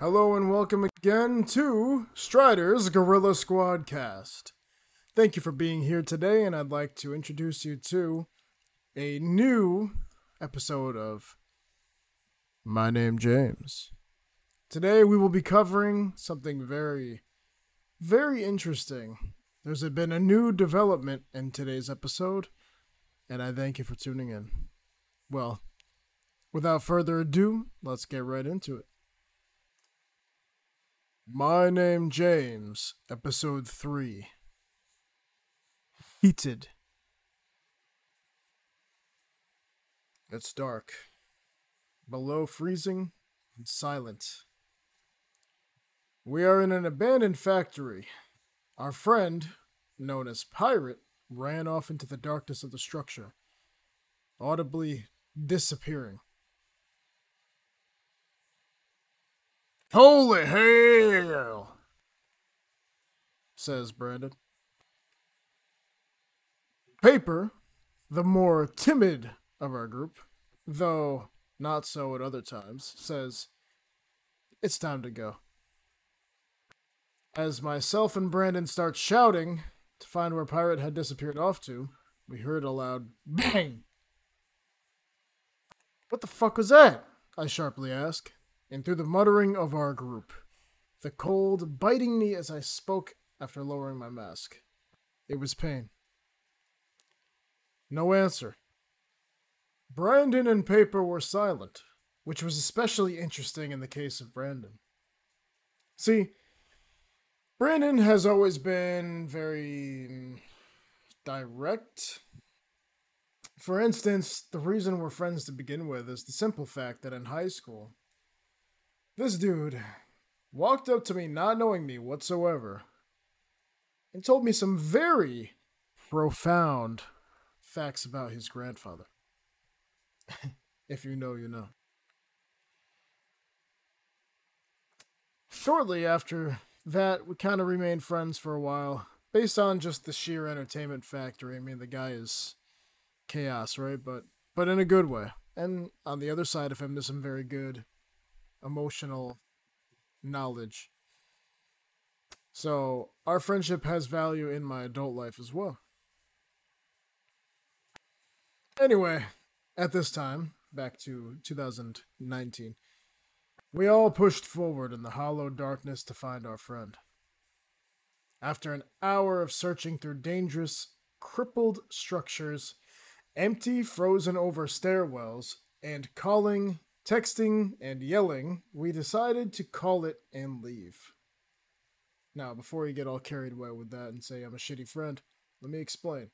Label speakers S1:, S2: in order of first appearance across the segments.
S1: Hello and welcome again to Stryder's Gorilla Squad cast. Thank you for being here today, and I'd like to introduce you to a new episode of My Name James. Today we will be covering something very, very interesting. There's been a new development in today's episode, and I thank you for tuning in. Well, without further ado, let's get right into it. My Name James, Episode 3 Heated. It's dark, below freezing, and silent. We are in an abandoned factory. Our friend, known as Pirate, ran off into the darkness of the structure, audibly disappearing. Holy hell! says Brandon. Paper, the more timid of our group, though not so at other times, says, It's time to go. As myself and Brandon start shouting to find where Pirate had disappeared off to, we heard a loud bang. What the fuck was that? I sharply ask and through the muttering of our group, the cold biting me as I spoke after lowering my mask. It was pain. No answer. Brandon and Paper were silent, which was especially interesting in the case of Brandon. See, Brandon has always been very mm, direct. For instance, the reason we're friends to begin with is the simple fact that in high school, this dude walked up to me not knowing me whatsoever and told me some very profound facts about his grandfather. if you know, you know. Shortly after that, we kind of remained friends for a while, based on just the sheer entertainment factor. I mean, the guy is chaos, right? But but in a good way. And on the other side of him, there's some very good emotional knowledge. So our friendship has value in my adult life as well. Anyway, at this time, back to 2019, we all pushed forward in the hollow darkness to find our friend. After an hour of searching through dangerous, crippled structures, empty, frozen over stairwells, and calling texting and yelling, we decided to call it and leave. Now, before you get all carried away with that and say I'm a shitty friend, let me explain.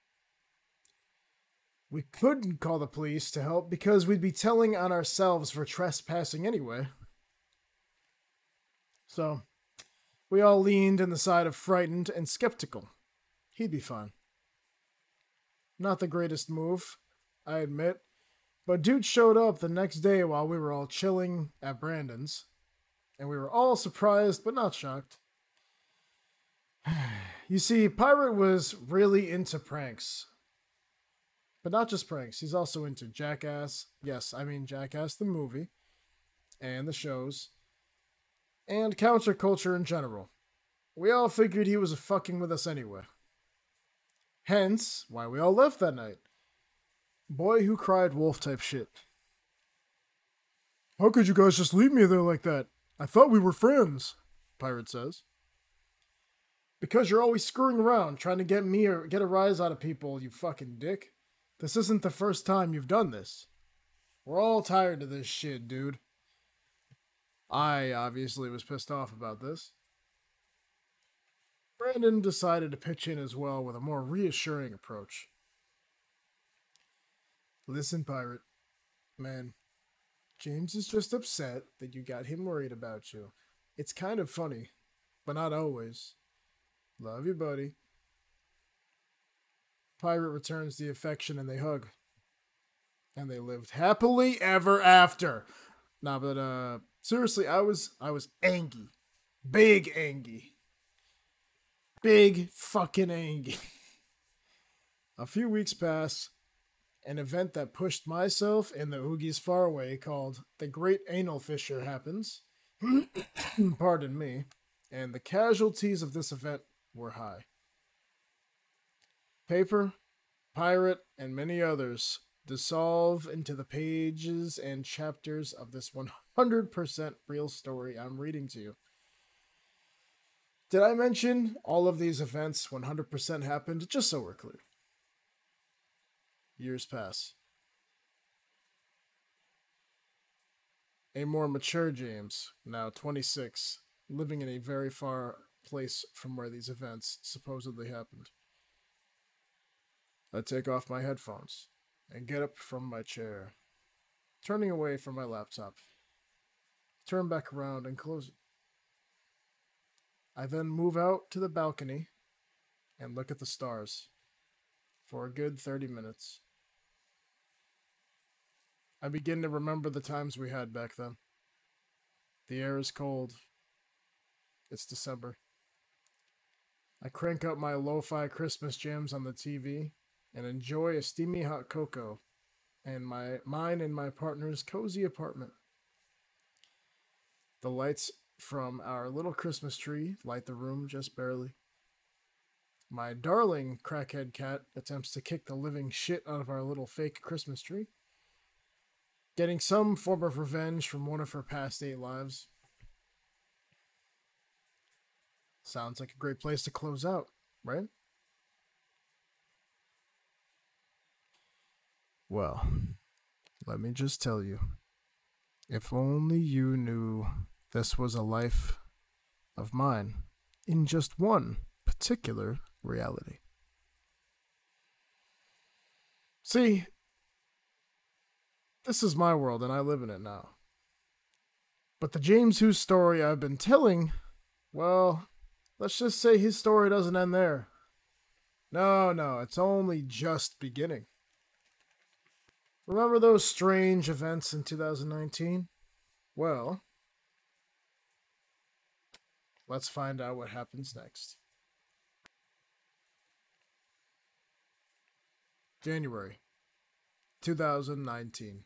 S1: We couldn't call the police to help because we'd be telling on ourselves for trespassing anyway. So, we all leaned in the side of frightened and skeptical. He'd be fine. Not the greatest move, I admit, but dude showed up the next day while we were all chilling at Brandon's, and we were all surprised but not shocked. you see, Pirate was really into pranks. But not just pranks, he's also into Jackass. Yes, I mean Jackass the movie, and the shows, and counterculture in general. We all figured he was fucking with us anyway. Hence, why we all left that night. Boy who cried wolf type shit. How could you guys just leave me there like that? I thought we were friends, Pirate says. Because you're always screwing around trying to get me or get a rise out of people, you fucking dick. This isn't the first time you've done this. We're all tired of this shit, dude. I obviously was pissed off about this. Brandon decided to pitch in as well with a more reassuring approach. Listen, pirate. Man, James is just upset that you got him worried about you. It's kind of funny, but not always. Love you, buddy. Pirate returns the affection and they hug. And they lived happily ever after. Nah, but uh seriously, I was I was angry. Big angry. Big fucking angry. A few weeks pass an event that pushed myself and the Oogies far away called the Great Anal Fissure happens, pardon me, and the casualties of this event were high. Paper, Pirate, and many others dissolve into the pages and chapters of this 100% real story I'm reading to you. Did I mention all of these events 100% happened? Just so we're clear. Years pass. A more mature James, now 26, living in a very far place from where these events supposedly happened. I take off my headphones and get up from my chair, turning away from my laptop. Turn back around and close it. I then move out to the balcony and look at the stars for a good 30 minutes. I begin to remember the times we had back then. The air is cold. It's December. I crank up my lo fi Christmas jams on the TV and enjoy a steamy hot cocoa and my mine and my partner's cozy apartment. The lights from our little Christmas tree light the room just barely. My darling crackhead cat attempts to kick the living shit out of our little fake Christmas tree, getting some form of revenge from one of her past eight lives. Sounds like a great place to close out, right? Well, let me just tell you if only you knew this was a life of mine in just one particular reality. See, this is my world and I live in it now. But the James Who story I've been telling, well, let's just say his story doesn't end there. No, no, it's only just beginning. Remember those strange events in 2019? Well, let's find out what happens next. January 2019.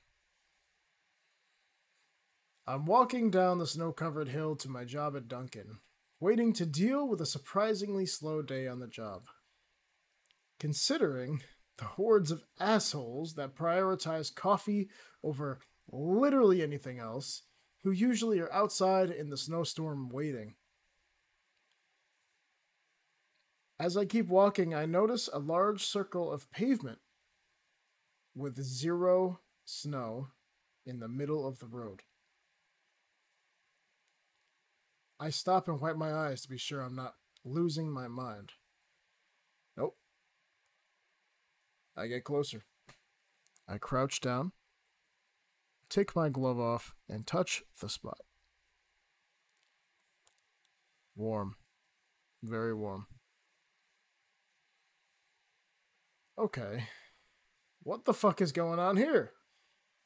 S1: I'm walking down the snow covered hill to my job at Dunkin, waiting to deal with a surprisingly slow day on the job. Considering the hordes of assholes that prioritize coffee over literally anything else, who usually are outside in the snowstorm waiting. As I keep walking, I notice a large circle of pavement with zero snow in the middle of the road. I stop and wipe my eyes to be sure I'm not losing my mind. Nope, I get closer. I crouch down, take my glove off, and touch the spot. Warm. Very warm. Okay. What the fuck is going on here?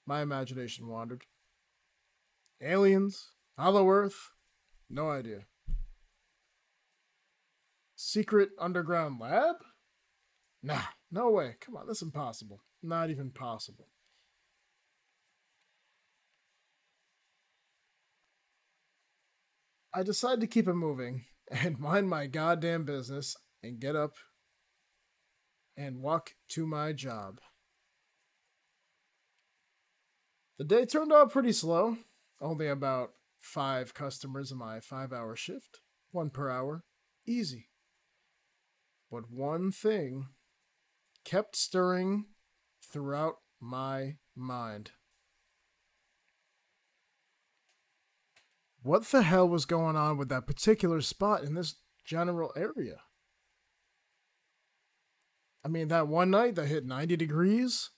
S1: My imagination wandered. Aliens? Hollow Earth? No idea. Secret underground lab? Nah, no way. Come on, that's impossible. Not even possible. I decide to keep it moving and mind my goddamn business and get up and walk to my job. The day turned out pretty slow. Only about five customers in my five hour shift, one per hour. Easy. But one thing kept stirring throughout my mind. What the hell was going on with that particular spot in this general area? I mean, that one night that hit 90 degrees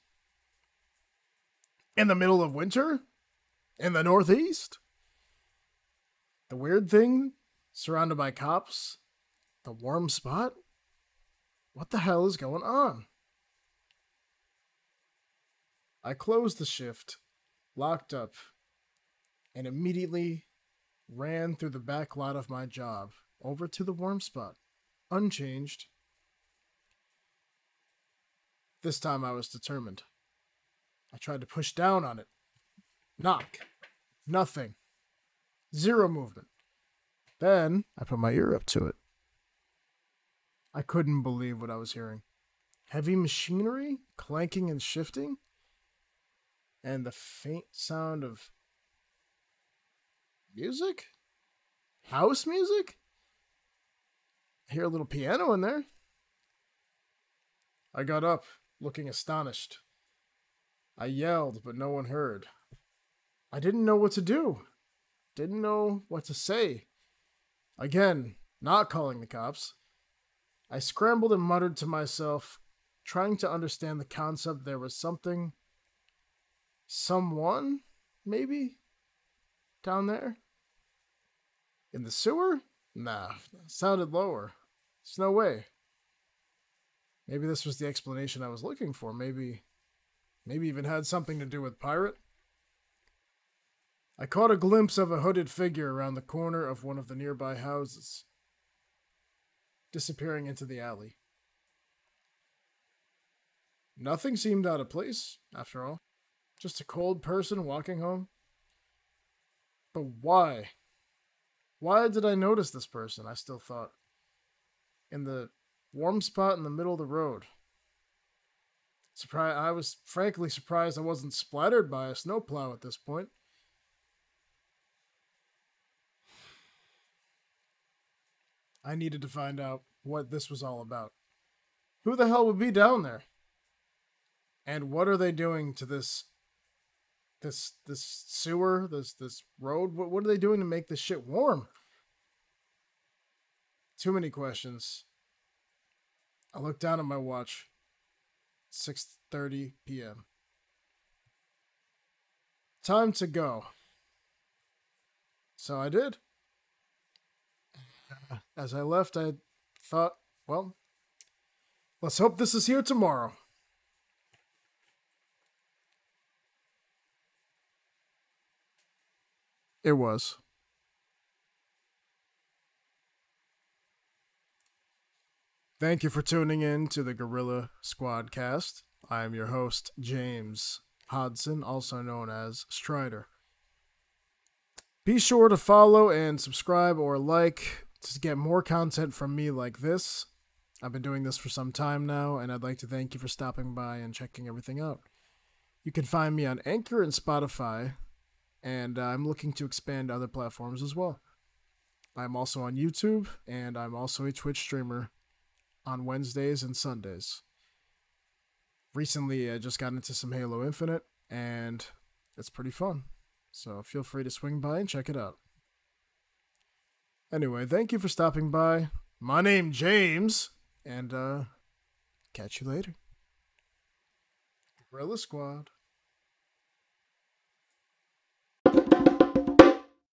S1: in the middle of winter in the Northeast. The weird thing surrounded by cops, the warm spot. What the hell is going on? I closed the shift, locked up, and immediately ran through the back lot of my job over to the warm spot, unchanged. This time I was determined. I tried to push down on it. Knock. Nothing. Zero movement. Then I put my ear up to it. I couldn't believe what I was hearing. Heavy machinery clanking and shifting, and the faint sound of music? House music? I hear a little piano in there. I got up, looking astonished. I yelled, but no one heard. I didn't know what to do. Didn't know what to say. Again, not calling the cops. I scrambled and muttered to myself, trying to understand the concept there was something, someone, maybe, down there. In the sewer? Nah, sounded lower. There's no way. Maybe this was the explanation I was looking for. Maybe, maybe even had something to do with pirate. I caught a glimpse of a hooded figure around the corner of one of the nearby houses, disappearing into the alley. Nothing seemed out of place, after all. Just a cold person walking home. But why? Why did I notice this person? I still thought. In the warm spot in the middle of the road. Surprise! I was frankly surprised I wasn't splattered by a snowplow at this point. I needed to find out what this was all about. Who the hell would be down there? And what are they doing to this this this sewer, this this road? What what are they doing to make this shit warm? Too many questions. I looked down at my watch. 6:30 p.m. Time to go. So I did. As I left, I thought, well, let's hope this is here tomorrow. It was. Thank you for tuning in to the Gorilla Squadcast. I am your host, James Hodson, also known as Stryder. Be sure to follow and subscribe or like to get more content from me like this. I've been doing this for some time now, and I'd like to thank you for stopping by and checking everything out. You can find me on Anchor and Spotify, and uh, I'm looking to expand other platforms as well. I'm also on YouTube, and I'm also a Twitch streamer on Wednesdays and Sundays. Recently, I just got into some Halo Infinite, and it's pretty fun. So feel free to swing by and check it out. Anyway, thank you for stopping by. My name James, and uh catch you later. Gorilla Squad.